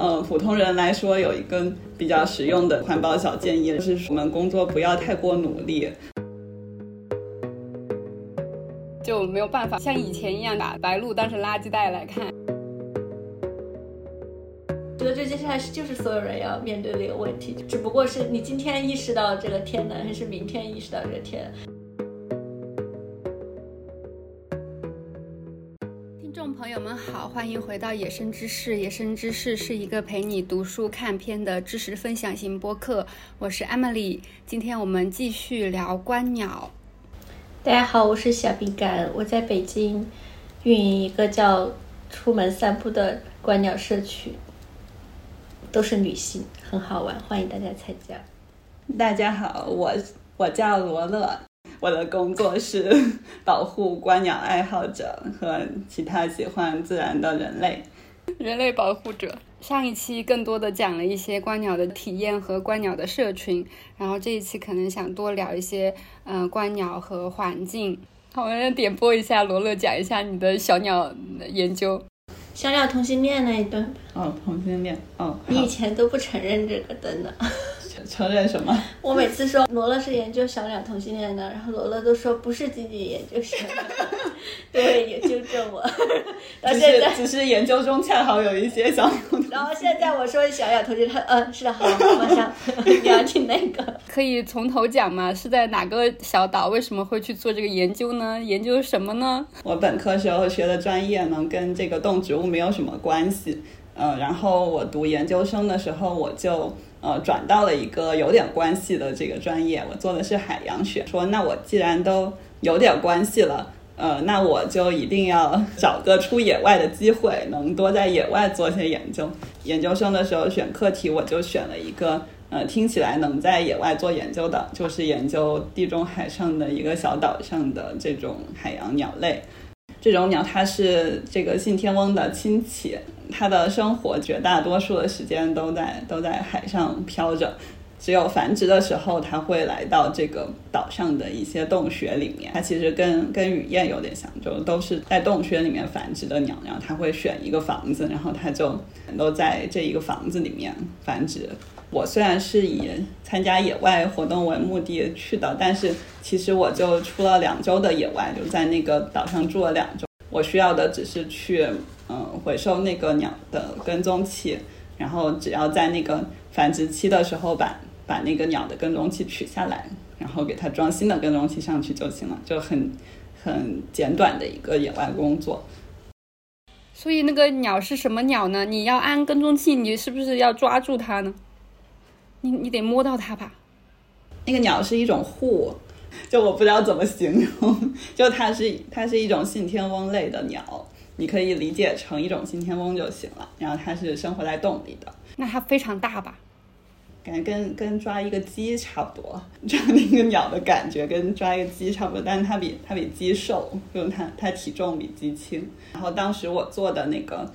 呃普通人来说，有一个比较实用的环保小建议，就是我们工作不要太过努力。就没有办法像以前一样把白鹭当成垃圾袋来看。觉得这接下来是就是所有人要面对的一个问题，只不过是你今天意识到这个天冷，还是明天意识到这个天。好，欢迎回到《野生知识》。《野生知识》是一个陪你读书看片的知识分享型播客，我是 Emily。今天我们继续聊观鸟。大家好，我是小饼干，我在北京运营一个叫“出门散步”的观鸟社区，都是女性，很好玩，欢迎大家参加。大家好，我我叫罗乐，我的工作是 保护观鸟爱好者和其他喜欢自然的人类，人类保护者。上一期更多的讲了一些观鸟的体验和观鸟的社群，然后这一期可能想多聊一些，嗯，观鸟和环境。好，我们点播一下罗乐讲一下你的小鸟研究。小鸟同性恋那一段。哦，同性恋。哦，你以前都不承认这个的呢。承认什么？我每次说罗乐是研究小鸟同性恋的，然后罗乐都说不是仅仅研究生，对，也纠正我。到现在只是研究中恰好有一些小鸟。然后现在我说小鸟同性恋，嗯，是的，好，马上你要听那个。可以从头讲吗？是在哪个小岛？为什么会去做这个研究呢？研究什么呢？我本科时候学的专业呢，跟这个动植物没有什么关系。嗯，然后我读研究生的时候，我就。呃，转到了一个有点关系的这个专业，我做的是海洋学。说那我既然都有点关系了，呃，那我就一定要找个出野外的机会，能多在野外做些研究。研究生的时候选课题，我就选了一个，呃，听起来能在野外做研究的，就是研究地中海上的一个小岛上的这种海洋鸟类。这种鸟它是这个信天翁的亲戚，它的生活绝大多数的时间都在都在海上漂着，只有繁殖的时候它会来到这个岛上的一些洞穴里面。它其实跟跟雨燕有点像，就都是在洞穴里面繁殖的鸟。然后它会选一个房子，然后它就都在这一个房子里面繁殖。我虽然是以参加野外活动为目的去的，但是其实我就出了两周的野外，就在那个岛上住了两周。我需要的只是去，嗯，回收那个鸟的跟踪器，然后只要在那个繁殖期的时候把把那个鸟的跟踪器取下来，然后给它装新的跟踪器上去就行了，就很很简短的一个野外工作。所以那个鸟是什么鸟呢？你要安跟踪器，你是不是要抓住它呢？你你得摸到它吧，那个鸟是一种户，就我不知道怎么形容，就它是它是一种信天翁类的鸟，你可以理解成一种信天翁就行了。然后它是生活在洞里的，那它非常大吧？感觉跟跟抓一个鸡差不多，抓那个鸟的感觉跟抓一个鸡差不多，但是它比它比鸡瘦，就它它体重比鸡轻。然后当时我做的那个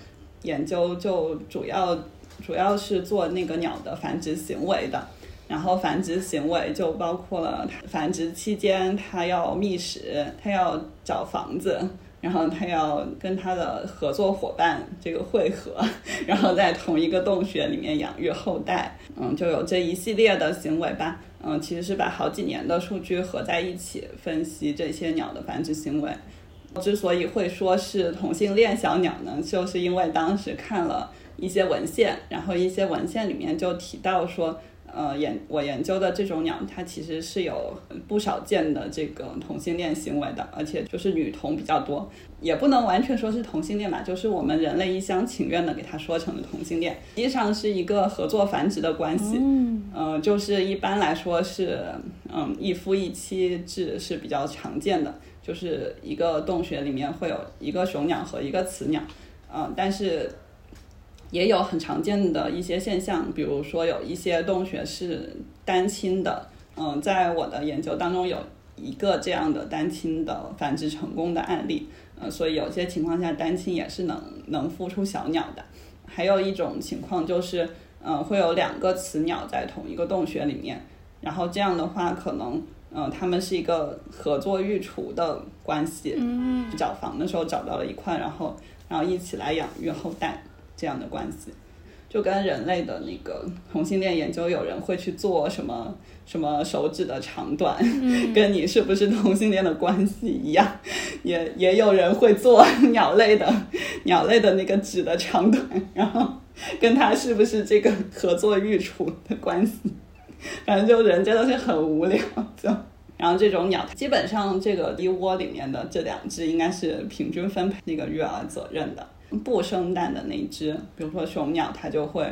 研究就主要。主要是做那个鸟的繁殖行为的，然后繁殖行为就包括了繁殖期间它要觅食，它要找房子，然后他要跟他的合作伙伴这个汇合，然后在同一个洞穴里面养育后代，嗯，就有这一系列的行为吧，嗯，其实是把好几年的数据合在一起分析这些鸟的繁殖行为。之所以会说是同性恋小鸟呢，就是因为当时看了。一些文献，然后一些文献里面就提到说，呃，研我研究的这种鸟，它其实是有不少见的这个同性恋行为的，而且就是女同比较多，也不能完全说是同性恋吧，就是我们人类一厢情愿的给它说成了同性恋，实际上是一个合作繁殖的关系，嗯，就是一般来说是，嗯，一夫一妻制是比较常见的，就是一个洞穴里面会有一个雄鸟和一个雌鸟，嗯，但是。也有很常见的一些现象，比如说有一些洞穴是单亲的，嗯，在我的研究当中有一个这样的单亲的繁殖成功的案例，嗯，所以有些情况下单亲也是能能孵出小鸟的。还有一种情况就是，嗯，会有两个雌鸟在同一个洞穴里面，然后这样的话可能，嗯，他们是一个合作育雏的关系，嗯，找房的时候找到了一块，然后然后一起来养育后代。这样的关系，就跟人类的那个同性恋研究，有人会去做什么什么手指的长短，跟你是不是同性恋的关系一样，也也有人会做鸟类的鸟类的那个指的长短，然后跟它是不是这个合作育雏的关系，反正就人真的是很无聊，就然后这种鸟基本上这个一窝里面的这两只应该是平均分配那个育儿责任的。不生蛋的那只，比如说雄鸟，它就会，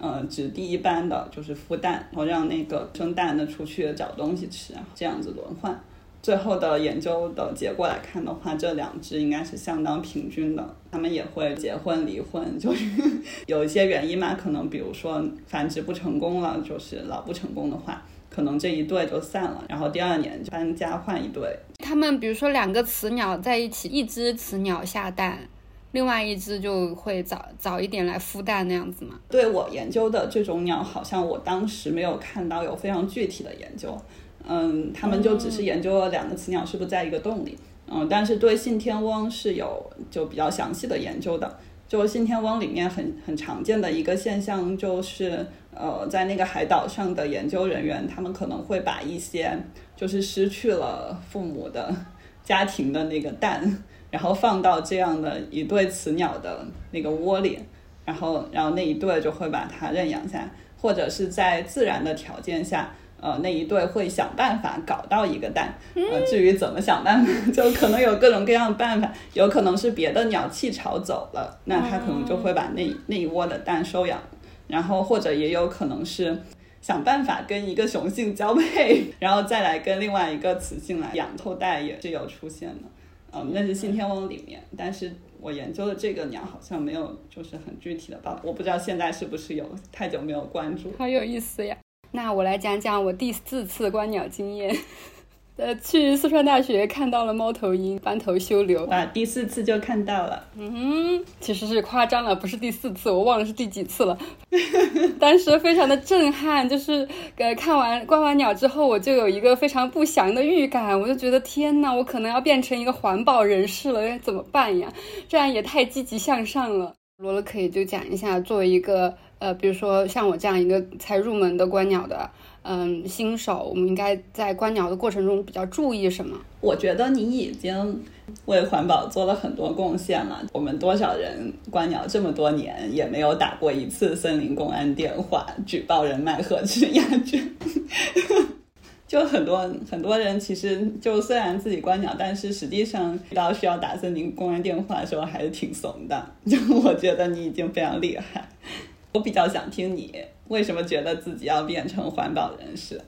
呃，只第一班的就是孵蛋，然后让那个生蛋的出去找东西吃，这样子轮换。最后的研究的结果来看的话，这两只应该是相当平均的。它们也会结婚离婚，就是有一些原因嘛，可能比如说繁殖不成功了，就是老不成功的话，可能这一对就散了，然后第二年就搬家换一对。它们比如说两个雌鸟在一起，一只雌鸟下蛋。另外一只就会早早一点来孵蛋那样子嘛？对我研究的这种鸟，好像我当时没有看到有非常具体的研究。嗯，他们就只是研究了两个雌鸟是不是在一个洞里。嗯，但是对信天翁是有就比较详细的研究的。就信天翁里面很很常见的一个现象就是，呃，在那个海岛上的研究人员，他们可能会把一些就是失去了父母的家庭的那个蛋。然后放到这样的一对雌鸟的那个窝里，然后，然后那一对就会把它认养下来，或者是在自然的条件下，呃，那一对会想办法搞到一个蛋。呃，至于怎么想办法，就可能有各种各样的办法，有可能是别的鸟弃巢走了，那它可能就会把那那一窝的蛋收养，然后或者也有可能是想办法跟一个雄性交配，然后再来跟另外一个雌性来养后代，也是有出现的。嗯，那是信天翁里面，但是我研究的这个鸟好像没有，就是很具体的吧，我不知道现在是不是有，太久没有关注。好有意思呀！那我来讲讲我第四次观鸟经验。呃，去四川大学看到了猫头鹰斑头修留，啊，第四次就看到了。嗯，其实是夸张了，不是第四次，我忘了是第几次了。当时非常的震撼，就是呃看完观完鸟之后，我就有一个非常不祥的预感，我就觉得天呐，我可能要变成一个环保人士了，该怎么办呀？这样也太积极向上了。罗罗可以就讲一下，作为一个呃，比如说像我这样一个才入门的观鸟的。嗯，新手我们应该在观鸟的过程中比较注意什么？我觉得你已经为环保做了很多贡献了。我们多少人观鸟这么多年，也没有打过一次森林公安电话举报人卖盒吃鸭菌。就很多很多人其实就虽然自己观鸟，但是实际上遇到需要打森林公安电话的时候还是挺怂的。就我觉得你已经非常厉害。我比较想听你为什么觉得自己要变成环保人士，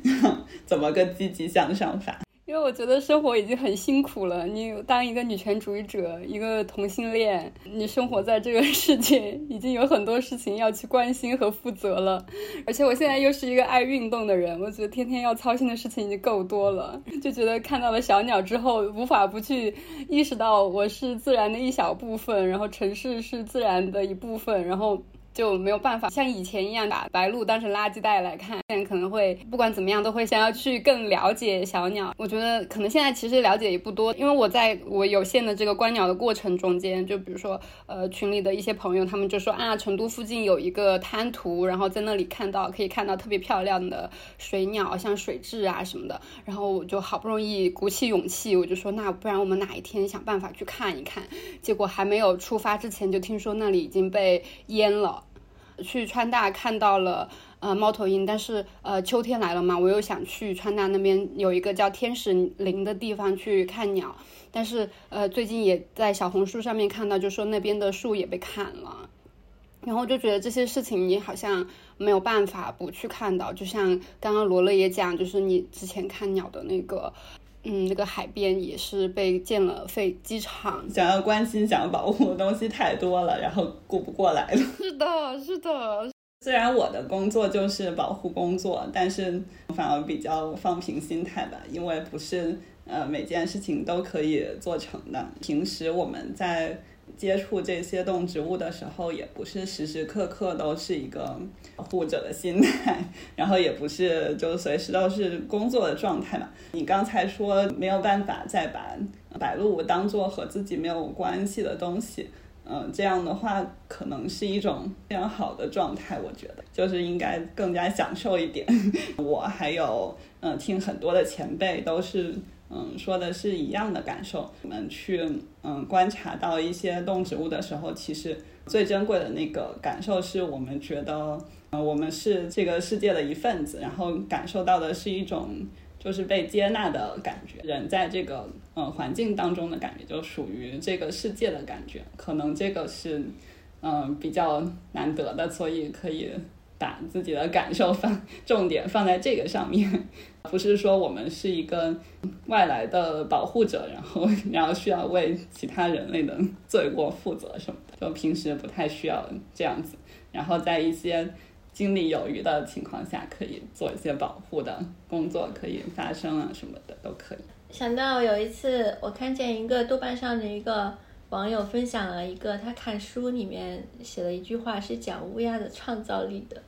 怎么个积极向上法？因为我觉得生活已经很辛苦了。你当一个女权主义者，一个同性恋，你生活在这个世界，已经有很多事情要去关心和负责了。而且我现在又是一个爱运动的人，我觉得天天要操心的事情已经够多了。就觉得看到了小鸟之后，无法不去意识到我是自然的一小部分，然后城市是自然的一部分，然后。就没有办法像以前一样把白鹭当成垃圾袋来看，现在可能会不管怎么样都会想要去更了解小鸟。我觉得可能现在其实了解也不多，因为我在我有限的这个观鸟的过程中间，就比如说呃群里的一些朋友，他们就说啊成都附近有一个滩涂，然后在那里看到可以看到特别漂亮的水鸟，像水蛭啊什么的，然后我就好不容易鼓起勇气，我就说那不然我们哪一天想办法去看一看。结果还没有出发之前就听说那里已经被淹了。去川大看到了呃猫头鹰，但是呃秋天来了嘛，我又想去川大那边有一个叫天使林的地方去看鸟，但是呃最近也在小红书上面看到，就说那边的树也被砍了，然后就觉得这些事情你好像没有办法不去看到，就像刚刚罗乐也讲，就是你之前看鸟的那个。嗯，那个海边也是被建了飞机场，想要关心、想要保护的东西太多了，然后顾不过来了。是的，是的。虽然我的工作就是保护工作，但是反而比较放平心态吧，因为不是呃每件事情都可以做成的。平时我们在。接触这些动植物的时候，也不是时时刻刻都是一个护者的心态，然后也不是就随时都是工作的状态嘛。你刚才说没有办法再把白鹭当做和自己没有关系的东西，嗯，这样的话可能是一种非常好的状态，我觉得就是应该更加享受一点。我还有嗯，听很多的前辈都是嗯说的是一样的感受。我们去嗯观察到一些动植物的时候，其实最珍贵的那个感受是我们觉得嗯我们是这个世界的一份子，然后感受到的是一种。就是被接纳的感觉，人在这个呃环境当中的感觉，就属于这个世界的感觉，可能这个是嗯比较难得的，所以可以把自己的感受放重点放在这个上面，不是说我们是一个外来的保护者，然后然后需要为其他人类的罪过负责什么的，就平时不太需要这样子，然后在一些。精力有余的情况下，可以做一些保护的工作，可以发声啊什么的都可以。想到有一次，我看见一个豆瓣上的一个网友分享了一个他看书里面写了一句话，是讲乌鸦的创造力的，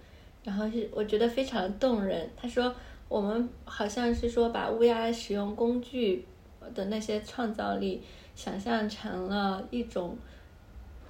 然后是我觉得非常动人。他说我们好像是说把乌鸦使用工具的那些创造力想象成了一种。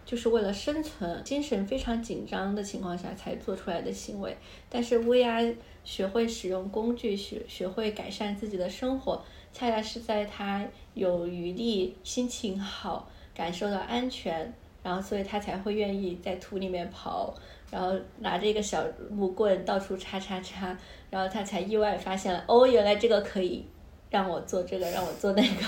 就是为了生存，精神非常紧张的情况下才做出来的行为。但是乌鸦学会使用工具，学学会改善自己的生活，恰恰是在它有余力、心情好、感受到安全，然后所以它才会愿意在土里面刨，然后拿着一个小木棍到处插插插，然后它才意外发现了，哦，原来这个可以让我做这个，让我做那个。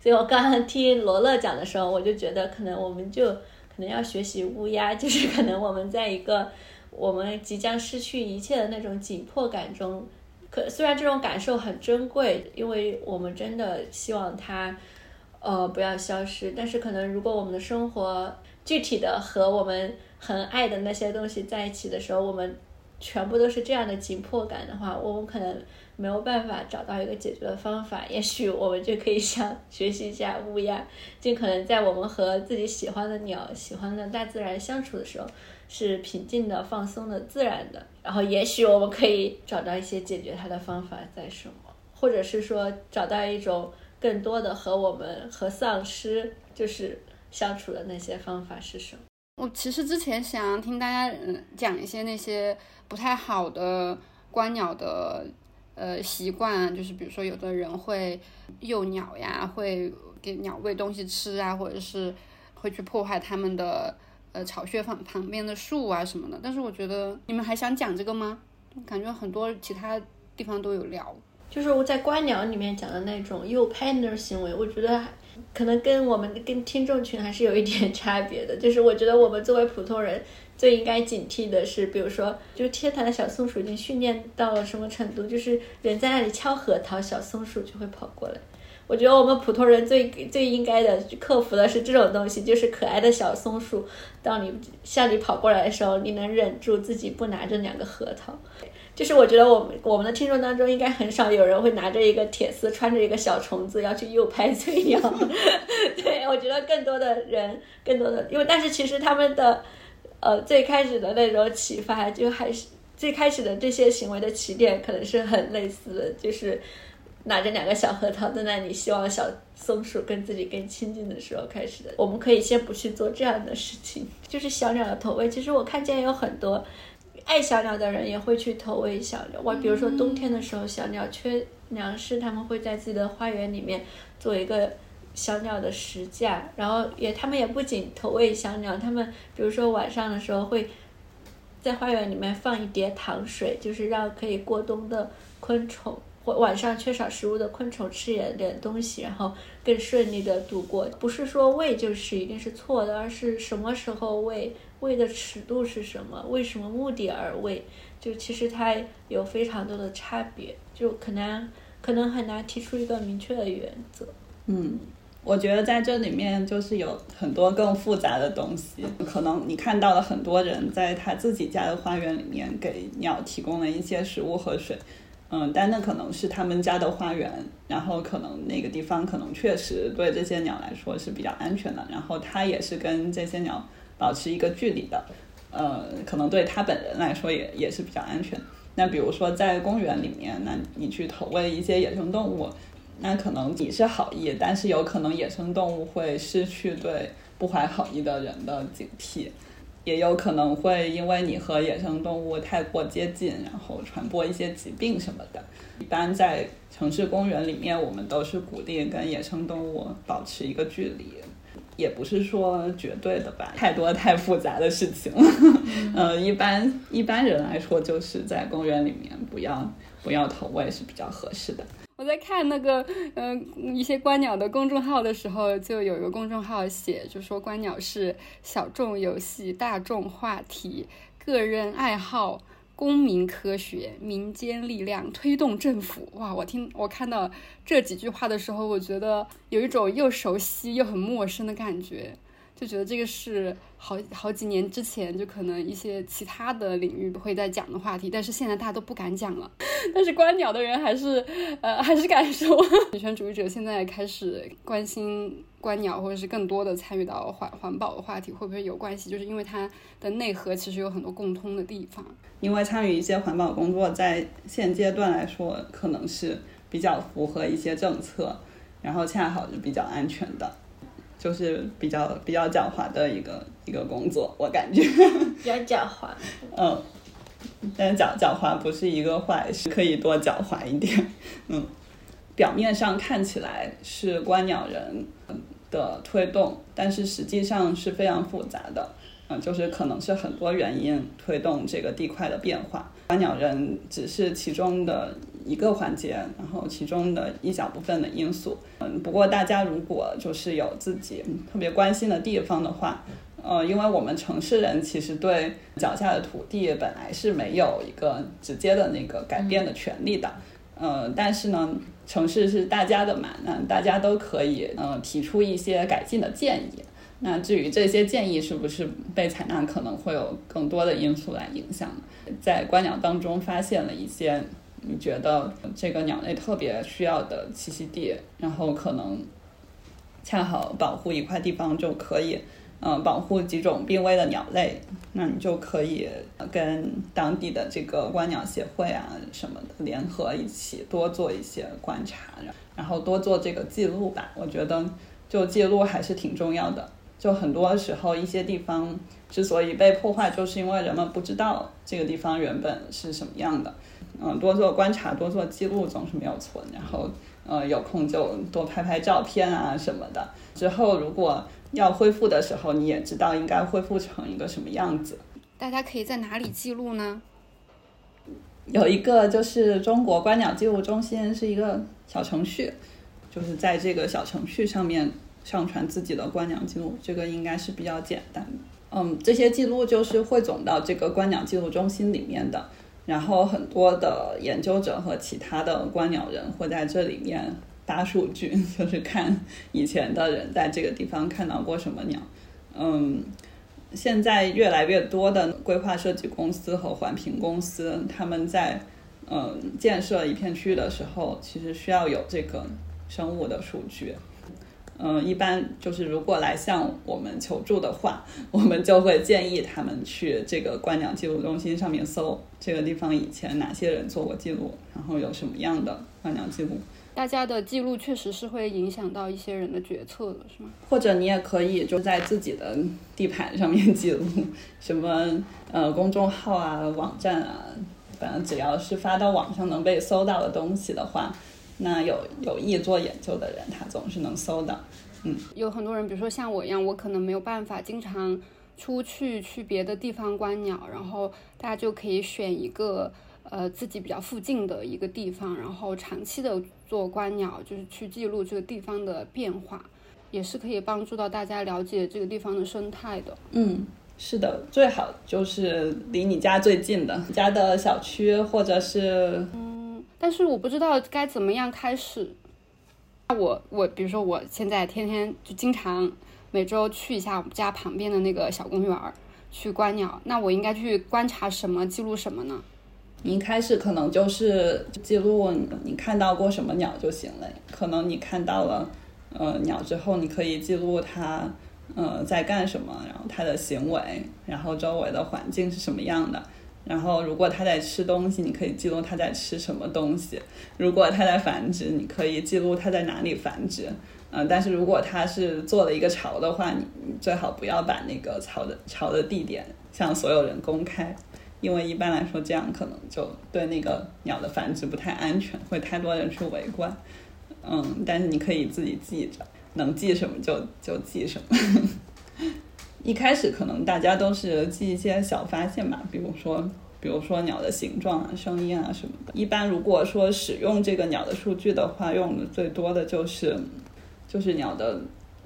所以我刚刚听罗乐讲的时候，我就觉得可能我们就。可能要学习乌鸦，就是可能我们在一个我们即将失去一切的那种紧迫感中，可虽然这种感受很珍贵，因为我们真的希望它，呃，不要消失。但是可能如果我们的生活具体的和我们很爱的那些东西在一起的时候，我们全部都是这样的紧迫感的话，我们可能。没有办法找到一个解决的方法，也许我们就可以像学习一下乌鸦，尽可能在我们和自己喜欢的鸟、喜欢的大自然相处的时候，是平静的、放松的、自然的。然后，也许我们可以找到一些解决它的方法在什么，或者是说找到一种更多的和我们和丧尸就是相处的那些方法是什么。我其实之前想听大家嗯讲一些那些不太好的观鸟的。呃，习惯就是比如说，有的人会诱鸟呀，会给鸟喂东西吃啊，或者是会去破坏他们的呃巢穴旁旁边的树啊什么的。但是我觉得你们还想讲这个吗？感觉很多其他地方都有聊。就是我在观鸟里面讲的那种诱拍的行为，我觉得可能跟我们跟听众群还是有一点差别的。就是我觉得我们作为普通人。最应该警惕的是，比如说，就天坛的小松鼠已经训练到了什么程度？就是人在那里敲核桃，小松鼠就会跑过来。我觉得我们普通人最最应该的克服的是这种东西，就是可爱的小松鼠，当你向你跑过来的时候，你能忍住自己不拿着两个核桃。就是我觉得我们我们的听众当中，应该很少有人会拿着一个铁丝，穿着一个小虫子要去诱拍催鸟。对我觉得更多的人，更多的，因为但是其实他们的。呃，最开始的那种启发，就还是最开始的这些行为的起点，可能是很类似的，就是拿着两个小核桃在那里，希望小松鼠跟自己更亲近的时候开始的。我们可以先不去做这样的事情，就是小鸟的投喂。其实我看见有很多爱小鸟的人也会去投喂小鸟。我比如说冬天的时候，小鸟缺粮食，他们会在自己的花园里面做一个。小鸟的食架，然后也他们也不仅投喂小鸟，他们比如说晚上的时候会在花园里面放一碟糖水，就是让可以过冬的昆虫或晚上缺少食物的昆虫吃一点东西，然后更顺利的度过。不是说喂就是一定是错的，而是什么时候喂，喂的尺度是什么，为什么目的而喂，就其实它有非常多的差别，就可能可能很难提出一个明确的原则。嗯。我觉得在这里面就是有很多更复杂的东西，可能你看到了很多人在他自己家的花园里面给鸟提供了一些食物和水，嗯，但那可能是他们家的花园，然后可能那个地方可能确实对这些鸟来说是比较安全的，然后它也是跟这些鸟保持一个距离的，呃，可能对他本人来说也也是比较安全。那比如说在公园里面，那你去投喂一些野生动物。那可能你是好意，但是有可能野生动物会失去对不怀好意的人的警惕。也有可能会因为你和野生动物太过接近，然后传播一些疾病什么的。一般在城市公园里面，我们都是鼓励跟野生动物保持一个距离，也不是说绝对的吧，太多太复杂的事情。呃，一般一般人来说，就是在公园里面不要不要投喂是比较合适的。我在看那个嗯一些观鸟的公众号的时候，就有一个公众号写，就说观鸟是小众游戏、大众话题、个人爱好、公民科学、民间力量推动政府。哇，我听我看到这几句话的时候，我觉得有一种又熟悉又很陌生的感觉。就觉得这个是好好几年之前就可能一些其他的领域会在讲的话题，但是现在大家都不敢讲了。但是观鸟的人还是呃还是敢说。女权主义者现在开始关心观鸟，或者是更多的参与到环环保的话题，会不会有关系？就是因为它的内核其实有很多共通的地方。因为参与一些环保工作，在现阶段来说，可能是比较符合一些政策，然后恰好是比较安全的。就是比较比较狡猾的一个一个工作，我感觉比较狡猾。嗯，但狡狡猾不是一个坏事，可以多狡猾一点。嗯，表面上看起来是观鸟人的推动，但是实际上是非常复杂的。嗯，就是可能是很多原因推动这个地块的变化，观鸟人只是其中的。一个环节，然后其中的一小部分的因素，嗯，不过大家如果就是有自己特别关心的地方的话，呃，因为我们城市人其实对脚下的土地本来是没有一个直接的那个改变的权利的，呃，但是呢，城市是大家的嘛，那大家都可以呃提出一些改进的建议，那至于这些建议是不是被采纳，可能会有更多的因素来影响，在观鸟当中发现了一些。你觉得这个鸟类特别需要的栖息地，然后可能恰好保护一块地方就可以，嗯，保护几种濒危的鸟类，那你就可以跟当地的这个观鸟协会啊什么的联合一起多做一些观察，然后多做这个记录吧。我觉得就记录还是挺重要的。就很多时候一些地方之所以被破坏，就是因为人们不知道这个地方原本是什么样的。嗯，多做观察，多做记录总是没有错。然后，呃，有空就多拍拍照片啊什么的。之后如果要恢复的时候，你也知道应该恢复成一个什么样子。大家可以在哪里记录呢？有一个就是中国观鸟记录中心是一个小程序，就是在这个小程序上面上传自己的观鸟记录，这个应该是比较简单的。嗯，这些记录就是汇总到这个观鸟记录中心里面的。然后很多的研究者和其他的观鸟人会在这里面搭数据，就是看以前的人在这个地方看到过什么鸟。嗯，现在越来越多的规划设计公司和环评公司，他们在嗯建设一片区域的时候，其实需要有这个生物的数据。嗯，一般就是如果来向我们求助的话，我们就会建议他们去这个观鸟记录中心上面搜这个地方以前哪些人做过记录，然后有什么样的观鸟记录。大家的记录确实是会影响到一些人的决策的，是吗？或者你也可以就在自己的地盘上面记录，什么呃公众号啊、网站啊，反正只要是发到网上能被搜到的东西的话。那有有意做研究的人，他总是能搜的。嗯，有很多人，比如说像我一样，我可能没有办法经常出去去别的地方观鸟，然后大家就可以选一个呃自己比较附近的一个地方，然后长期的做观鸟，就是去记录这个地方的变化，也是可以帮助到大家了解这个地方的生态的。嗯，是的，最好就是离你家最近的家的小区，或者是嗯。但是我不知道该怎么样开始。那我我比如说我现在天天就经常每周去一下我们家旁边的那个小公园去观鸟，那我应该去观察什么，记录什么呢？你一开始可能就是记录你看到过什么鸟就行了。可能你看到了呃鸟之后，你可以记录它呃在干什么，然后它的行为，然后周围的环境是什么样的。然后，如果它在吃东西，你可以记录它在吃什么东西；如果它在繁殖，你可以记录它在哪里繁殖。嗯，但是如果它是做了一个巢的话，你你最好不要把那个巢的巢的地点向所有人公开，因为一般来说这样可能就对那个鸟的繁殖不太安全，会太多人去围观。嗯，但是你可以自己记着，能记什么就就记什么。一开始可能大家都是记一些小发现吧，比如说，比如说鸟的形状啊、声音啊什么的。一般如果说使用这个鸟的数据的话，用的最多的就是就是鸟的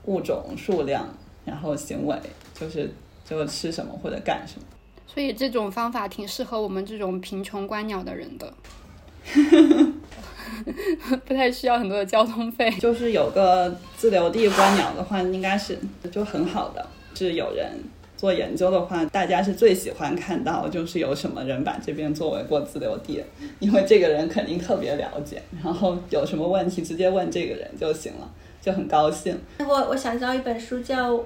物种数量，然后行为，就是就吃什么或者干什么。所以这种方法挺适合我们这种贫穷观鸟的人的，不太需要很多的交通费。就是有个自留地观鸟的话，应该是就很好的。是有人做研究的话，大家是最喜欢看到，就是有什么人把这边作为过自留地，因为这个人肯定特别了解，然后有什么问题直接问这个人就行了，就很高兴。我我想知道一本书叫《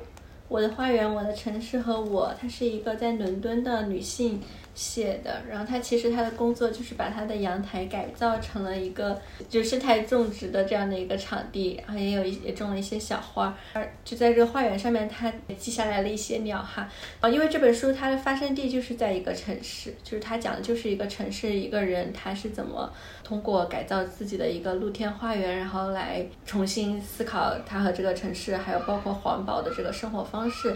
我的花园，我的城市和我》，它是一个在伦敦的女性。写的，然后他其实他的工作就是把他的阳台改造成了一个就生态种植的这样的一个场地，然后也有一也种了一些小花，而就在这个花园上面，他记下来了一些鸟哈啊，因为这本书它的发生地就是在一个城市，就是他讲的就是一个城市一个人他是怎么通过改造自己的一个露天花园，然后来重新思考他和这个城市，还有包括环保的这个生活方式。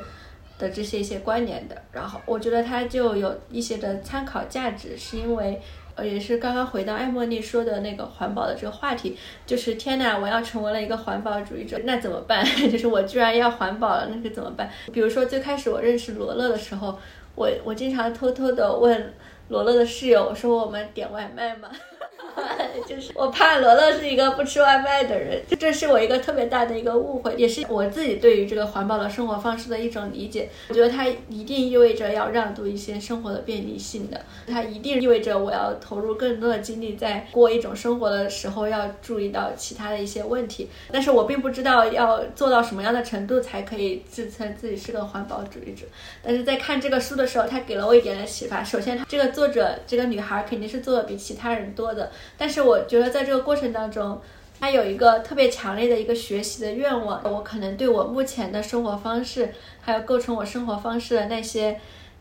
的这些一些关联的，然后我觉得它就有一些的参考价值，是因为呃也是刚刚回到艾莫莉说的那个环保的这个话题，就是天呐，我要成为了一个环保主义者，那怎么办？就是我居然要环保了，那可怎么办？比如说最开始我认识罗乐的时候，我我经常偷偷的问罗乐的室友，我说我们点外卖吗？就是我怕罗乐是一个不吃外卖的人，这是我一个特别大的一个误会，也是我自己对于这个环保的生活方式的一种理解。我觉得它一定意味着要让渡一些生活的便利性的，它一定意味着我要投入更多的精力在过一种生活的时候要注意到其他的一些问题。但是我并不知道要做到什么样的程度才可以自称自己是个环保主义者。但是在看这个书的时候，他给了我一点点启发。首先，他这个作者这个女孩肯定是做的比其他人多的。但是我觉得在这个过程当中，他有一个特别强烈的一个学习的愿望。我可能对我目前的生活方式，还有构成我生活方式的那些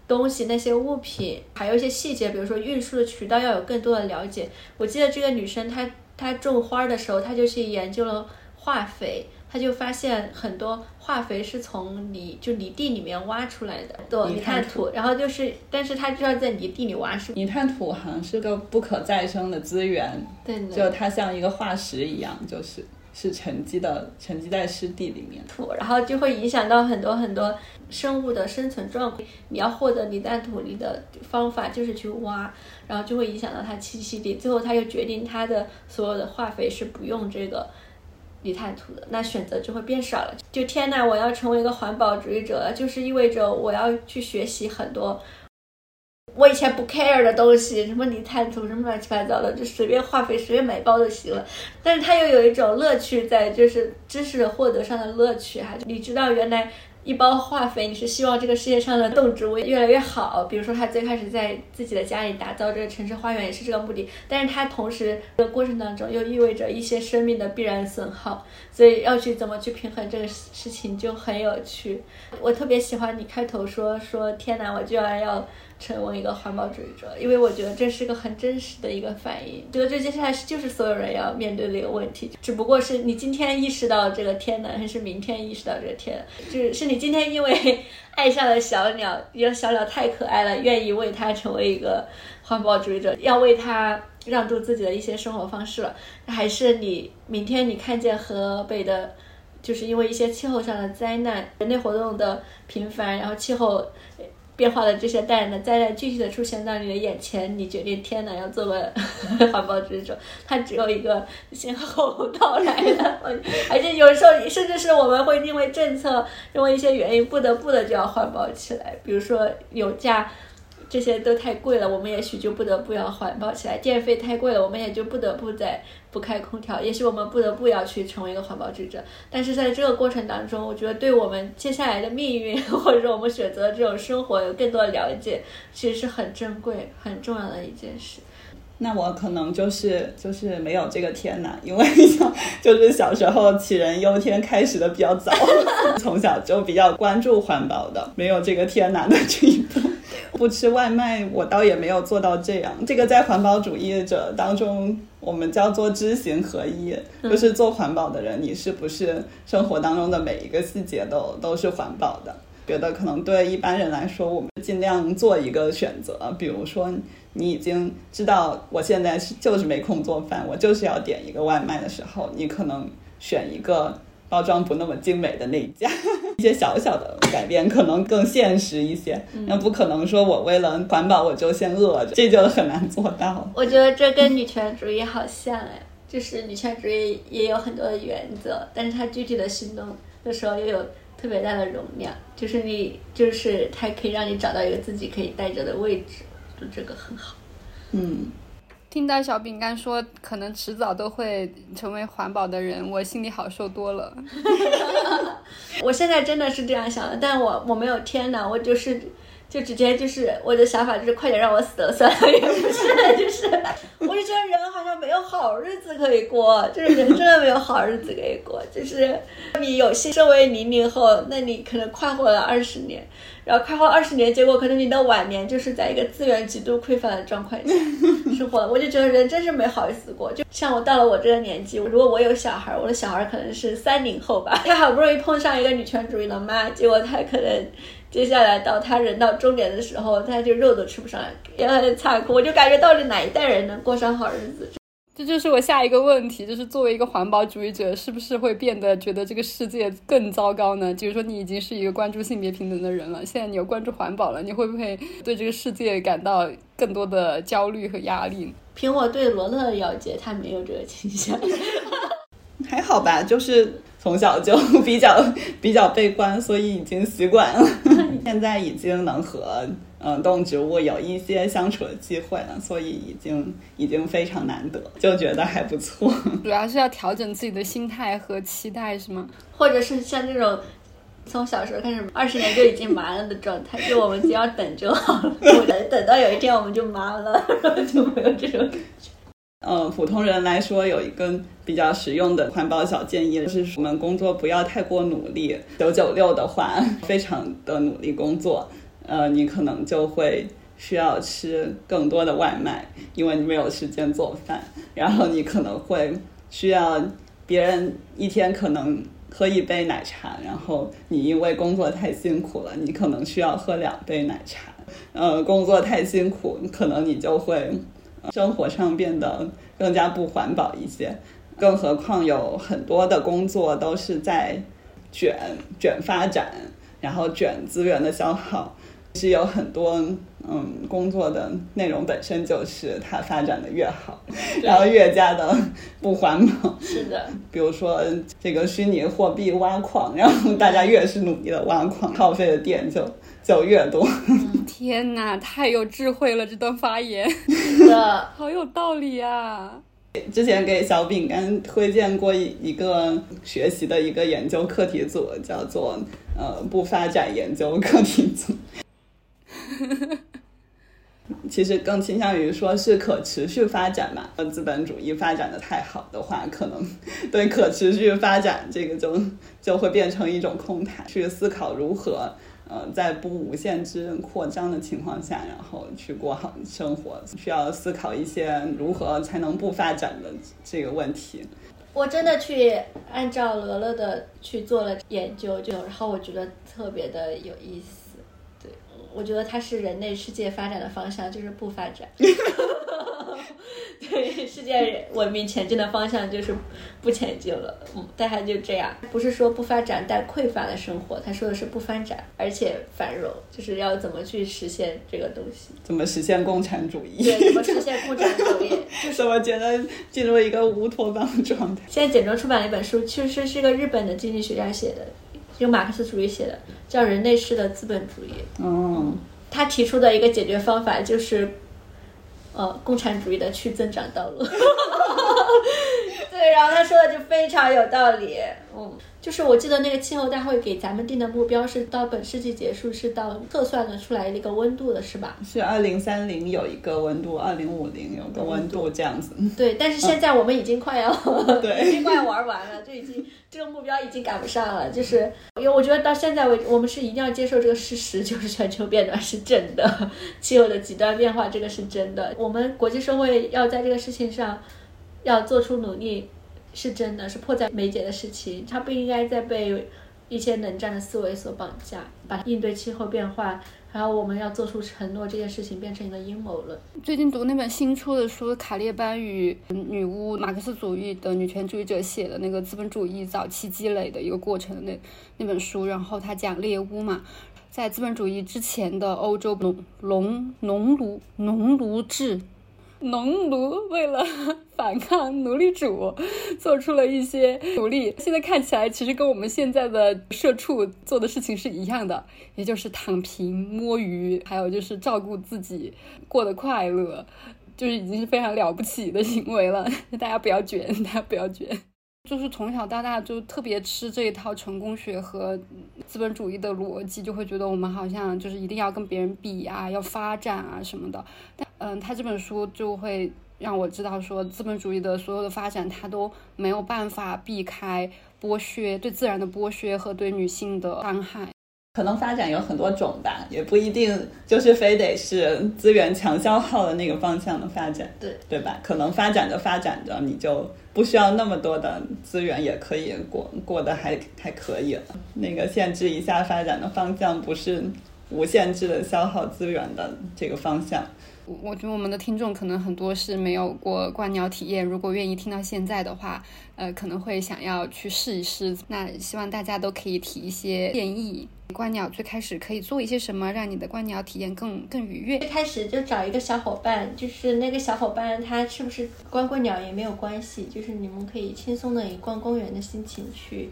东西、那些物品，还有一些细节，比如说运输的渠道，要有更多的了解。我记得这个女生她她种花的时候，她就去研究了化肥。他就发现很多化肥是从泥就泥地里面挖出来的，对，泥炭土。然后就是，但是他就要在泥地里挖，是泥炭土好像是个不可再生的资源，对，就它像一个化石一样，就是是沉积的，沉积在湿地里面土，然后就会影响到很多很多生物的生存状况。你要获得泥炭土里的方法就是去挖，然后就会影响到它栖息地。最后他又决定他的所有的化肥是不用这个。泥炭土的那选择就会变少了。就天呐，我要成为一个环保主义者，就是意味着我要去学习很多我以前不 care 的东西，什么泥炭土，什么乱七八糟的，就随便化肥随便买包就行了。但是它又有一种乐趣在，就是知识获得上的乐趣哈。你知道原来。一包化肥，你是希望这个世界上的动植物越来越好。比如说，他最开始在自己的家里打造这个城市花园，也是这个目的。但是，他同时的过程当中又意味着一些生命的必然损耗，所以要去怎么去平衡这个事情就很有趣。我特别喜欢你开头说说，天哪，我居然要。成为一个环保主义者，因为我觉得这是个很真实的一个反应。觉得这接下来是就是所有人要面对的一个问题，只不过是你今天意识到这个天呢，还是明天意识到这个天？就是是你今天因为爱上了小鸟，因为小鸟太可爱了，愿意为它成为一个环保主义者，要为它让渡自己的一些生活方式了，还是你明天你看见河北的，就是因为一些气候上的灾难，人类活动的频繁，然后气候。变化的这些带来的灾难具体的出现在你的眼前，你决定天哪要做个 环保主义者，它只有一个先后到来的，而且有时候甚至是我们会因为政策，因为一些原因不得不的就要环保起来，比如说油价。这些都太贵了，我们也许就不得不要环保起来。电费太贵了，我们也就不得不在不开空调。也许我们不得不要去成为一个环保主义者。但是在这个过程当中，我觉得对我们接下来的命运，或者说我们选择这种生活有更多的了解，其实是很珍贵、很重要的一件事。那我可能就是就是没有这个天呐，因为就是小时候杞人忧天开始的比较早，从小就比较关注环保的，没有这个天呐的这一步。不吃外卖，我倒也没有做到这样。这个在环保主义者当中，我们叫做知行合一，就是做环保的人，你是不是生活当中的每一个细节都都是环保的？觉得可能对一般人来说，我们尽量做一个选择，比如说。你已经知道我现在是就是没空做饭，我就是要点一个外卖的时候，你可能选一个包装不那么精美的那一家，一些小小的改变可能更现实一些。那不可能说我为了环保我就先饿着，这就很难做到。我觉得这跟女权主义好像哎，就是女权主义也有很多的原则，但是它具体的行动的时候又有特别大的容量，就是你就是它可以让你找到一个自己可以带着的位置。就这个很好，嗯，听到小饼干说可能迟早都会成为环保的人，我心里好受多了。我现在真的是这样想的，但我我没有天呐，我就是。就直接就是我的想法，就是快点让我死了算了，也不是，就是 我就觉得人好像没有好日子可以过，就是人真的没有好日子可以过，就是你有幸身为零零后，那你可能快活了二十年，然后快活二十年，结果可能你的晚年就是在一个资源极度匮乏的状况下生活，我就觉得人真是没好意思过。就像我到了我这个年纪，如果我有小孩，我的小孩可能是三零后吧，他好不容易碰上一个女权主义的妈，结果他可能。接下来到他人到中年的时候，他就肉都吃不上来，也很残酷。我就感觉到底哪一代人能过上好日子？这就是我下一个问题，就是作为一个环保主义者，是不是会变得觉得这个世界更糟糕呢？就是说，你已经是一个关注性别平等的人了，现在你又关注环保了，你会不会对这个世界感到更多的焦虑和压力？凭我对罗乐的了解，他没有这个倾向。还好吧，就是从小就比较 比较悲观，所以已经习惯了。现在已经能和嗯动植物有一些相处的机会了，所以已经已经非常难得，就觉得还不错。主要是要调整自己的心态和期待，是吗？或者是像这种从小时候开始二十年就已经麻了的状态，就我们只要等就好了。等等到有一天我们就麻了，然后就没有这种感觉。呃，普通人来说有一个比较实用的环保小建议，就是我们工作不要太过努力。九九六的话，非常的努力工作，呃，你可能就会需要吃更多的外卖，因为你没有时间做饭。然后你可能会需要别人一天可能喝一杯奶茶，然后你因为工作太辛苦了，你可能需要喝两杯奶茶。呃，工作太辛苦，可能你就会。生活上变得更加不环保一些，更何况有很多的工作都是在卷卷发展，然后卷资源的消耗，是有很多嗯工作的内容本身就是它发展的越好，然后越加的不环保。是的，比如说这个虚拟货币挖矿，然后大家越是努力的挖矿，耗费的电就。就越多。天哪，太有智慧了！这段发言，是的，好有道理啊。之前给小饼干推荐过一一个学习的一个研究课题组，叫做呃不发展研究课题组。其实更倾向于说是可持续发展嘛。资本主义发展的太好的话，可能对可持续发展这个就就会变成一种空谈，去思考如何。呃，在不无限制扩张的情况下，然后去过好生活，需要思考一些如何才能不发展的这个问题。我真的去按照乐乐的去做了研究，就然后我觉得特别的有意思。对，我觉得它是人类世界发展的方向，就是不发展。对世界文明前进的方向就是不前进了，嗯，大概就这样。不是说不发展但匮乏的生活，他说的是不发展而且繁荣，就是要怎么去实现这个东西？怎么实现共产主义？对，怎么实现共产主义？就是我觉得进入一个乌托邦的状态。现在简中出版了一本书，其实是一个日本的经济学家写的，用马克思主义写的，叫《人类式的资本主义》。嗯，他提出的一个解决方法就是。呃，共产主义的去增长道路。对，然后他说的就非常有道理。嗯，就是我记得那个气候大会给咱们定的目标是到本世纪结束是到测算的出来一个温度的是吧？是二零三零有一个温度，二零五零有个温度这样子。对，但是现在我们已经快要，对已经快玩完了，就已经这个目标已经赶不上了。就是因为我觉得到现在为止，我们是一定要接受这个事实，就是全球变暖是真的，气候的极端变化这个是真的。我们国际社会要在这个事情上要做出努力，是真的是迫在眉睫的事情，它不应该再被一些冷战的思维所绑架，把应对气候变化，还有我们要做出承诺这件事情变成一个阴谋论。最近读那本新出的书，卡列班与女巫马克思主义的女权主义者写的那个资本主义早期积累的一个过程的那那本书，然后他讲猎巫嘛，在资本主义之前的欧洲农农农奴农奴制。农奴为了反抗奴隶主，做出了一些努力。现在看起来，其实跟我们现在的社畜做的事情是一样的，也就是躺平、摸鱼，还有就是照顾自己，过得快乐，就是已经是非常了不起的行为了。大家不要卷，大家不要卷。就是从小到大就特别吃这一套成功学和资本主义的逻辑，就会觉得我们好像就是一定要跟别人比啊，要发展啊什么的。但嗯，他这本书就会让我知道说，资本主义的所有的发展，它都没有办法避开剥削、对自然的剥削和对女性的伤害。可能发展有很多种吧，也不一定就是非得是资源强消耗的那个方向的发展，对对吧？可能发展着发展着，你就不需要那么多的资源，也可以过过得还还可以了。那个限制一下发展的方向，不是无限制的消耗资源的这个方向。我我觉得我们的听众可能很多是没有过观鸟体验，如果愿意听到现在的话，呃，可能会想要去试一试。那希望大家都可以提一些建议。观鸟最开始可以做一些什么，让你的观鸟体验更更愉悦？最开始就找一个小伙伴，就是那个小伙伴他是不是观过鸟也没有关系，就是你们可以轻松的以逛公园的心情去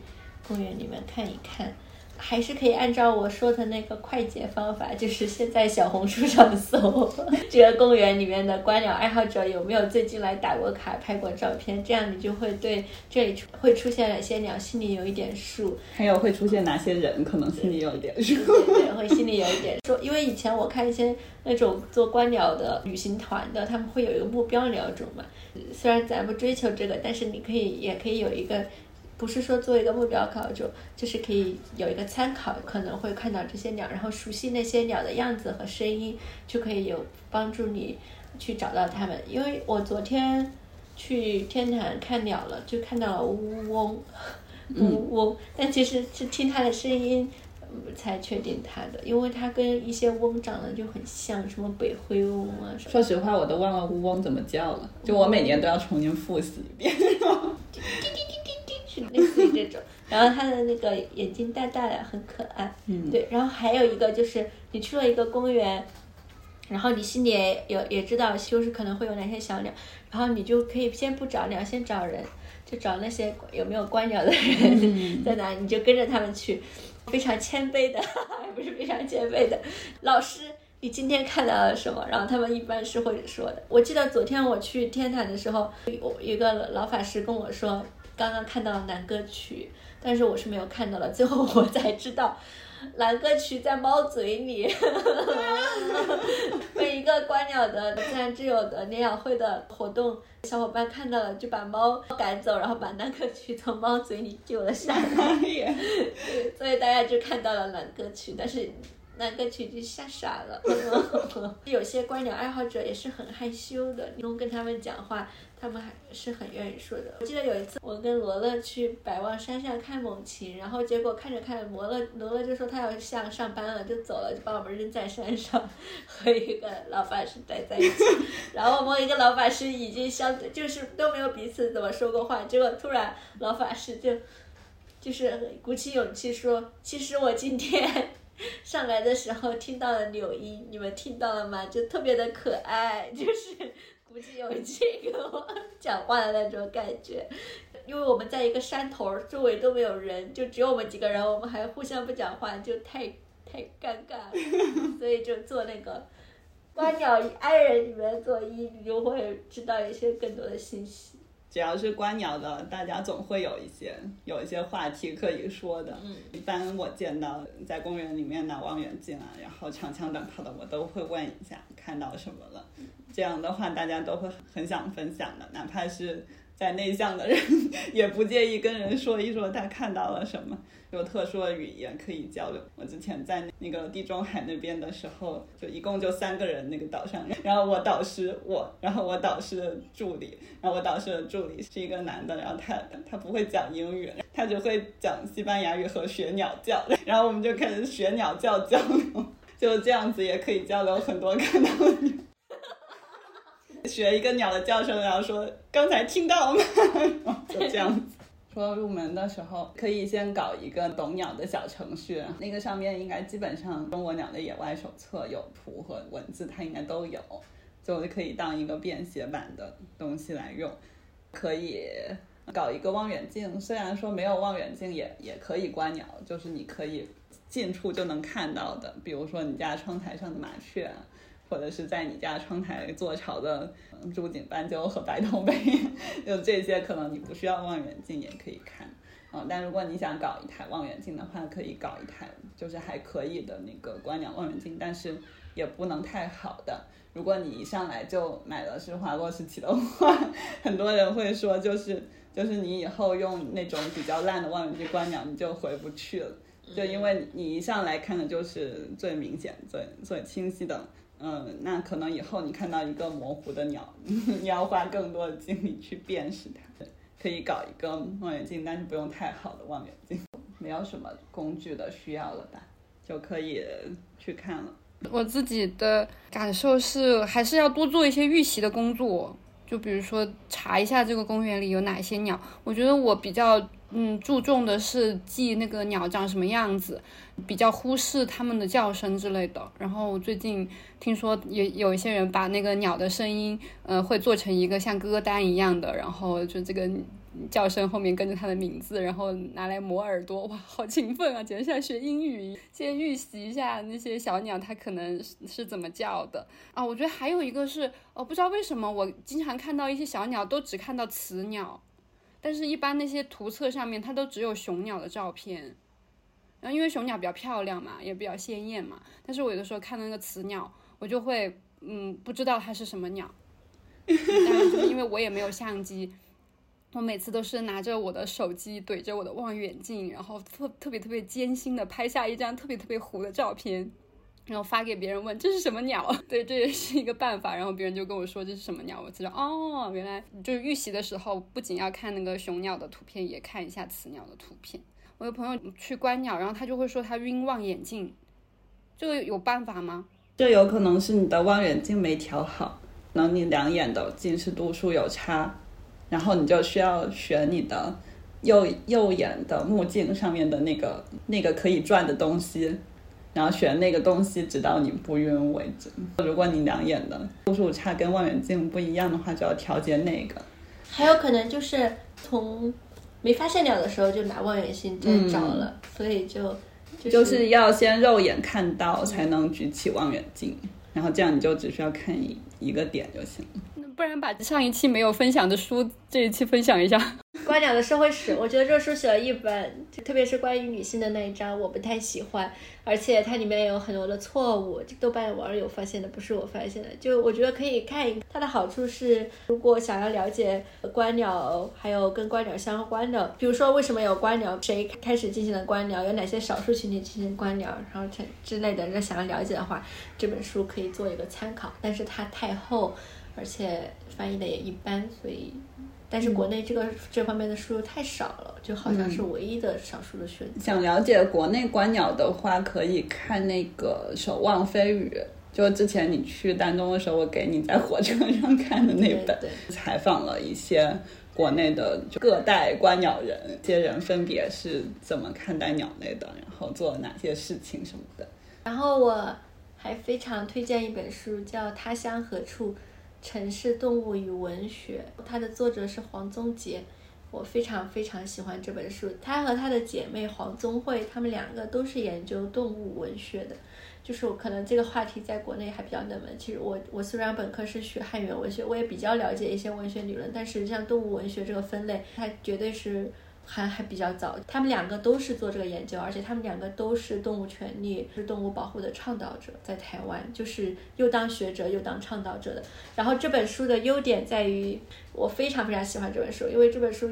公园里面看一看。还是可以按照我说的那个快捷方法，就是先在小红书上搜 这个公园里面的观鸟爱好者有没有最近来打过卡、拍过照片，这样你就会对这里会出现哪些鸟心里有一点数，还有会出现哪些人，可能心里有一点数。对，会心里有一点数。因为以前我看一些那种做观鸟的旅行团的，他们会有一个目标鸟种嘛。虽然咱不追求这个，但是你可以也可以有一个。不是说做一个目标考就就是可以有一个参考，可能会看到这些鸟，然后熟悉那些鸟的样子和声音，就可以有帮助你去找到它们。因为我昨天去天坛看鸟了，就看到了乌翁，乌翁，但其实是听它的声音才确定它的，因为它跟一些翁长得就很像，什么北灰翁啊。说实话，我都忘了乌翁怎么叫了，就我每年都要重新复习一遍。类似于这种，然后它的那个眼睛大大的，很可爱。嗯，对，然后还有一个就是你去了一个公园，然后你心里也有也知道，就是可能会有哪些小鸟，然后你就可以先不找鸟，先找人，就找那些有没有观鸟的人 在哪，你就跟着他们去，非常谦卑的，不是非常谦卑的，老师，你今天看到了什么？然后他们一般是会说的。我记得昨天我去天坛的时候，我一个老法师跟我说。刚刚看到了南歌曲，但是我是没有看到的。最后我才知道，南歌曲在猫嘴里，被一个观鸟的自然之友的鸟友会的活动小伙伴看到了，就把猫赶走，然后把南歌曲从猫嘴里救了下来。所以大家就看到了南歌曲，但是。南歌曲就吓傻了。有些观鸟爱好者也是很害羞的，你跟他们讲话，他们还是很愿意说的。我记得有一次，我跟罗乐去百望山上看猛禽，然后结果看着看着，罗乐罗乐就说他要下上班了，就走了，就把我们扔在山上，和一个老法师待在一起。然后我们一个老法师已经相对就是都没有彼此怎么说过话，结果突然老法师就就是鼓起勇气说：“其实我今天。”上来的时候听到了柳音，你们听到了吗？就特别的可爱，就是鼓起勇气跟我讲话的那种感觉。因为我们在一个山头，周围都没有人，就只有我们几个人，我们还互相不讲话，就太太尴尬了。所以就做那个观鸟爱人里面做一，你就会知道一些更多的信息。只要是观鸟的，大家总会有一些有一些话题可以说的。嗯，一般我见到在公园里面拿望远镜啊，然后长枪短炮的，我都会问一下看到什么了。这样的话，大家都会很想分享的，哪怕是。在内向的人也不介意跟人说一说他看到了什么，有特殊的语言可以交流。我之前在那个地中海那边的时候，就一共就三个人那个岛上，然后我导师我，然后我导师的助理，然后我导师的助理是一个男的，然后他他不会讲英语，他只会讲西班牙语和学鸟叫，然后我们就开始学鸟叫交流，就这样子也可以交流很多看到的。学一个鸟的叫声，然后说刚才听到了吗？就这样子。说入门的时候，可以先搞一个懂鸟的小程序，那个上面应该基本上中国鸟的野外手册有图和文字，它应该都有，就可以当一个便携版的东西来用。可以搞一个望远镜，虽然说没有望远镜也也可以观鸟，就是你可以近处就能看到的，比如说你家窗台上的麻雀。或者是在你家窗台做巢的珠颈斑鸠和白头鹎，就这些可能你不需要望远镜也可以看嗯。但如果你想搞一台望远镜的话，可以搞一台就是还可以的那个观鸟望远镜，但是也不能太好的。如果你一上来就买的是华洛世奇的话，很多人会说就是就是你以后用那种比较烂的望远镜观鸟，你就回不去了，就因为你一上来看的就是最明显、最最清晰的。嗯，那可能以后你看到一个模糊的鸟，你要花更多的精力去辨识它。可以搞一个望远镜，但是不用太好的望远镜，没有什么工具的需要了吧，就可以去看了。我自己的感受是，还是要多做一些预习的工作，就比如说查一下这个公园里有哪些鸟。我觉得我比较。嗯，注重的是记那个鸟长什么样子，比较忽视它们的叫声之类的。然后最近听说有有一些人把那个鸟的声音，呃，会做成一个像歌单一样的，然后就这个叫声后面跟着它的名字，然后拿来磨耳朵，哇，好勤奋啊，简直像学英语。先预习一下那些小鸟它可能是是怎么叫的啊。我觉得还有一个是，哦，不知道为什么我经常看到一些小鸟都只看到雌鸟。但是，一般那些图册上面它都只有雄鸟的照片，然后因为雄鸟比较漂亮嘛，也比较鲜艳嘛。但是我有的时候看到那个雌鸟，我就会嗯不知道它是什么鸟。当然，就是因为我也没有相机，我每次都是拿着我的手机怼着我的望远镜，然后特特别特别艰辛的拍下一张特别特别糊的照片。然后发给别人问这是什么鸟？对，这也是一个办法。然后别人就跟我说这是什么鸟，我知道哦，原来就是预习的时候不仅要看那个雄鸟的图片，也看一下雌鸟的图片。我有朋友去观鸟，然后他就会说他晕望远镜，这个有办法吗？这有可能是你的望远镜没调好，可能你两眼的近视度数有差，然后你就需要选你的右右眼的目镜上面的那个那个可以转的东西。然后选那个东西，直到你不晕为止。如果你两眼的度数差跟望远镜不一样的话，就要调节那个。还有可能就是从没发现鸟的时候就拿望远镜在找了，所以就就是要先肉眼看到才能举起望远镜，然后这样你就只需要看一一个点就行了。不然把上一期没有分享的书这一期分享一下。观鸟的社会史，我觉得这书写了一本，特别是关于女性的那一章，我不太喜欢，而且它里面有很多的错误，豆瓣网友发现的，不是我发现的。就我觉得可以看一，它的好处是，如果想要了解观鸟，还有跟观鸟相关的，比如说为什么有观鸟，谁开始进行了观鸟，有哪些少数群体进行观鸟，然后之之类的，想要了解的话，这本书可以做一个参考。但是它太厚，而且翻译的也一般，所以。但是国内这个这方面的书太少了，就好像是唯一的少数的选择。想了解国内观鸟的话，可以看那个《守望飞羽》，就之前你去丹东的时候，我给你在火车上看的那本，采访了一些国内的各代观鸟人，这些人分别是怎么看待鸟类的，然后做了哪些事情什么的。然后我还非常推荐一本书，叫《他乡何处》。城市动物与文学，它的作者是黄宗杰，我非常非常喜欢这本书。他和他的姐妹黄宗慧，他们两个都是研究动物文学的。就是我可能这个话题在国内还比较冷门。其实我我虽然本科是学汉语言文学，我也比较了解一些文学理论，但实际上动物文学这个分类，它绝对是还还比较早。他们两个都是做这个研究，而且他们两个都是动物权利、是动物保护的倡导者，在台湾就是又当学者又当倡导者的。然后这本书的优点在于，我非常非常喜欢这本书，因为这本书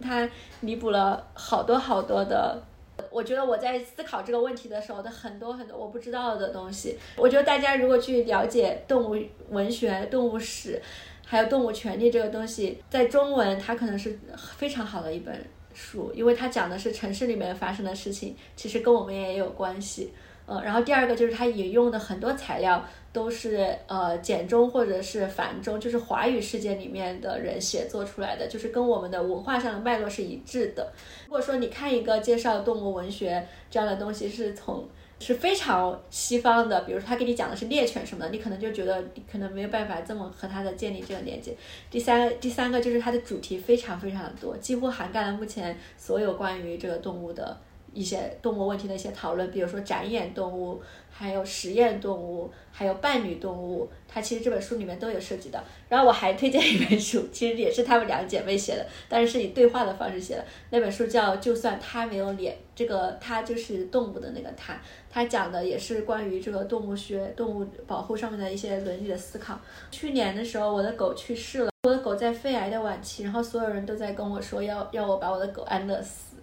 它弥补了好多好多的。我觉得我在思考这个问题的时候的很多很多我不知道的东西。我觉得大家如果去了解动物文学、动物史，还有动物权利这个东西，在中文它可能是非常好的一本书，因为它讲的是城市里面发生的事情，其实跟我们也有关系。呃，然后第二个就是它引用的很多材料都是呃简中或者是繁中，就是华语世界里面的人写作出来的，就是跟我们的文化上的脉络是一致的。如果说你看一个介绍动物文学这样的东西是从是非常西方的，比如说他给你讲的是猎犬什么的，你可能就觉得你可能没有办法这么和他的建立这个连接。第三第三个就是它的主题非常非常的多，几乎涵盖了目前所有关于这个动物的。一些动物问题的一些讨论，比如说展演动物，还有实验动物，还有伴侣动物，它其实这本书里面都有涉及到。然后我还推荐一本书，其实也是她们两姐妹写的，但是是以对话的方式写的。那本书叫《就算它没有脸》，这个它就是动物的那个它，它讲的也是关于这个动物学、动物保护上面的一些伦理的思考。去年的时候，我的狗去世了，我的狗在肺癌的晚期，然后所有人都在跟我说要要我把我的狗安乐死。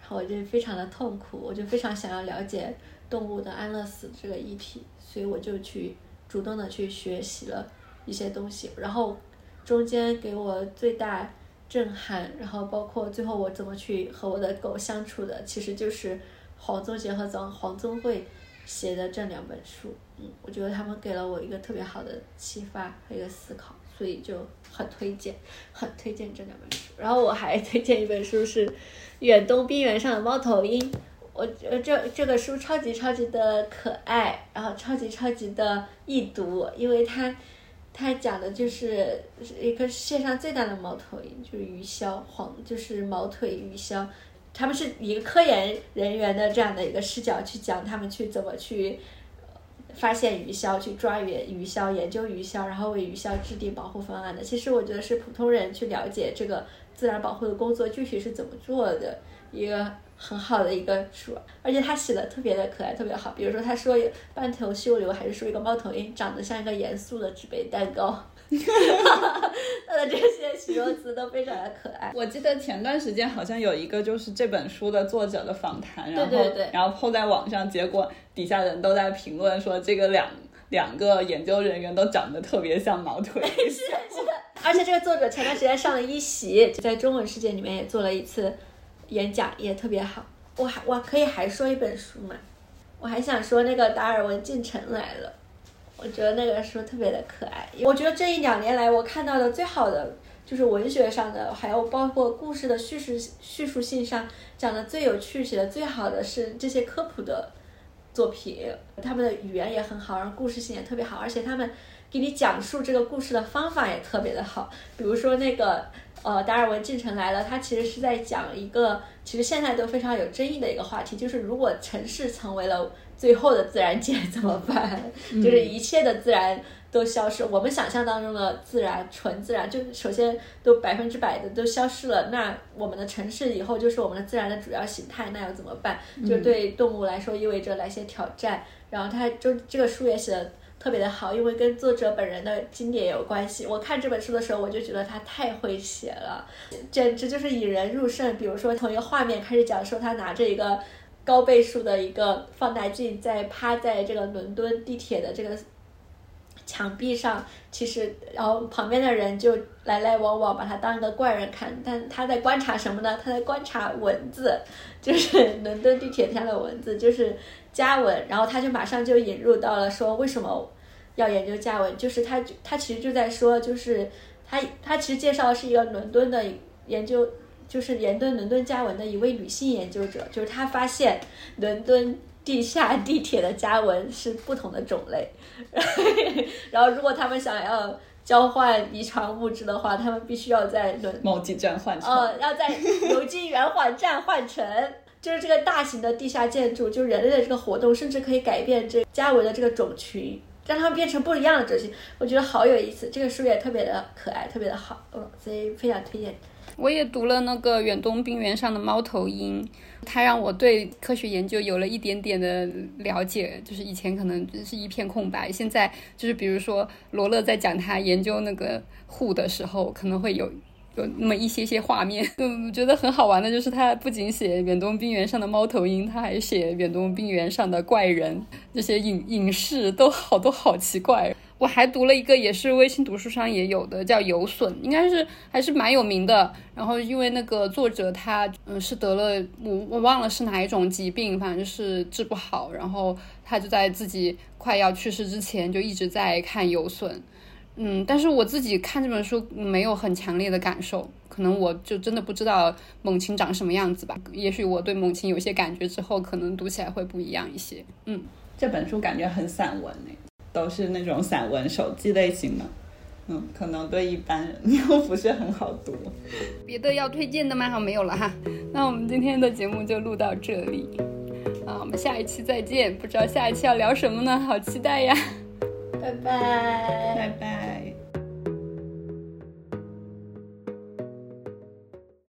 然后我就非常的痛苦，我就非常想要了解动物的安乐死这个议题，所以我就去主动的去学习了一些东西。然后中间给我最大震撼，然后包括最后我怎么去和我的狗相处的，其实就是黄宗杰和黄黄宗慧写的这两本书。嗯，我觉得他们给了我一个特别好的启发和一个思考，所以就很推荐，很推荐这两本书。然后我还推荐一本书是。远东冰原上的猫头鹰，我呃这这个书超级超级的可爱，然后超级超级的易读，因为它它讲的就是一个世界上最大的猫头鹰，就是鱼鸮黄，就是毛腿鱼鸮，他们是一个科研人员的这样的一个视角去讲他们去怎么去发现鱼鸮，去抓鱼鱼鸮，研究鱼鸮，然后为鱼鸮制定保护方案的。其实我觉得是普通人去了解这个。自然保护的工作具体是怎么做的？一个很好的一个书，而且他写的特别的可爱，特别好。比如说，他说半头绣柳，还是说一个猫头鹰长得像一个严肃的纸杯蛋糕。他的这些形容词都非常的可爱。我记得前段时间好像有一个就是这本书的作者的访谈，然后然后抛在网上，结果底下人都在评论说这个两两个研究人员都长得特别像毛腿。是是的。而且这个作者前段时间上了一席，在中文世界里面也做了一次演讲，也特别好。我还我可以还说一本书嘛？我还想说那个达尔文进城来了，我觉得那个书特别的可爱。我觉得这一两年来我看到的最好的就是文学上的，还有包括故事的叙事叙述性上讲的最有趣、写的最好的是这些科普的作品，他们的语言也很好，然后故事性也特别好，而且他们。给你讲述这个故事的方法也特别的好，比如说那个呃达尔文进城来了，他其实是在讲一个其实现在都非常有争议的一个话题，就是如果城市成为了最后的自然界 怎么办？就是一切的自然都消失，我们想象当中的自然纯自然就首先都百分之百的都消失了，那我们的城市以后就是我们的自然的主要形态，那要怎么办？就对动物来说意味着哪些挑战？然后他就这个书也写的。特别的好，因为跟作者本人的经典有关系。我看这本书的时候，我就觉得他太会写了，简直就是引人入胜。比如说，从一个画面开始讲，说他拿着一个高倍数的一个放大镜，在趴在这个伦敦地铁的这个墙壁上，其实，然后旁边的人就来来往往，把他当一个怪人看。但他在观察什么呢？他在观察文字，就是 伦敦地铁上的文字，就是。加文，然后他就马上就引入到了说为什么要研究加文，就是他他其实就在说，就是他他其实介绍的是一个伦敦的研究，就是研究伦敦加文的一位女性研究者，就是他发现伦敦地下地铁的加文是不同的种类，然后如果他们想要交换遗传物质的话，他们必须要在轮某几站换乘，呃，要在牛津圆环站换乘。就是这个大型的地下建筑，就人类的这个活动，甚至可以改变这加文的这个种群，让他们变成不一样的东西。我觉得好有意思，这个书也特别的可爱，特别的好，嗯，所以非常推荐。我也读了那个远东冰原上的猫头鹰，它让我对科学研究有了一点点的了解，就是以前可能是一片空白，现在就是比如说罗勒在讲他研究那个户的时候，可能会有。有那么一些些画面，就，觉得很好玩的，就是他不仅写远东冰原上的猫头鹰，他还写远东冰原上的怪人，这些影影视都好多好奇怪。我还读了一个，也是微信读书上也有的，叫《有损》，应该是还是蛮有名的。然后因为那个作者他嗯是得了我我忘了是哪一种疾病，反正就是治不好，然后他就在自己快要去世之前就一直在看《有损》。嗯，但是我自己看这本书没有很强烈的感受，可能我就真的不知道猛禽长什么样子吧。也许我对猛禽有些感觉之后，可能读起来会不一样一些。嗯，这本书感觉很散文诶，都是那种散文手记类型的。嗯，可能对一般人 又不是很好读。别的要推荐的吗？好，没有了哈。那我们今天的节目就录到这里，啊，我们下一期再见。不知道下一期要聊什么呢？好期待呀！拜拜，拜拜。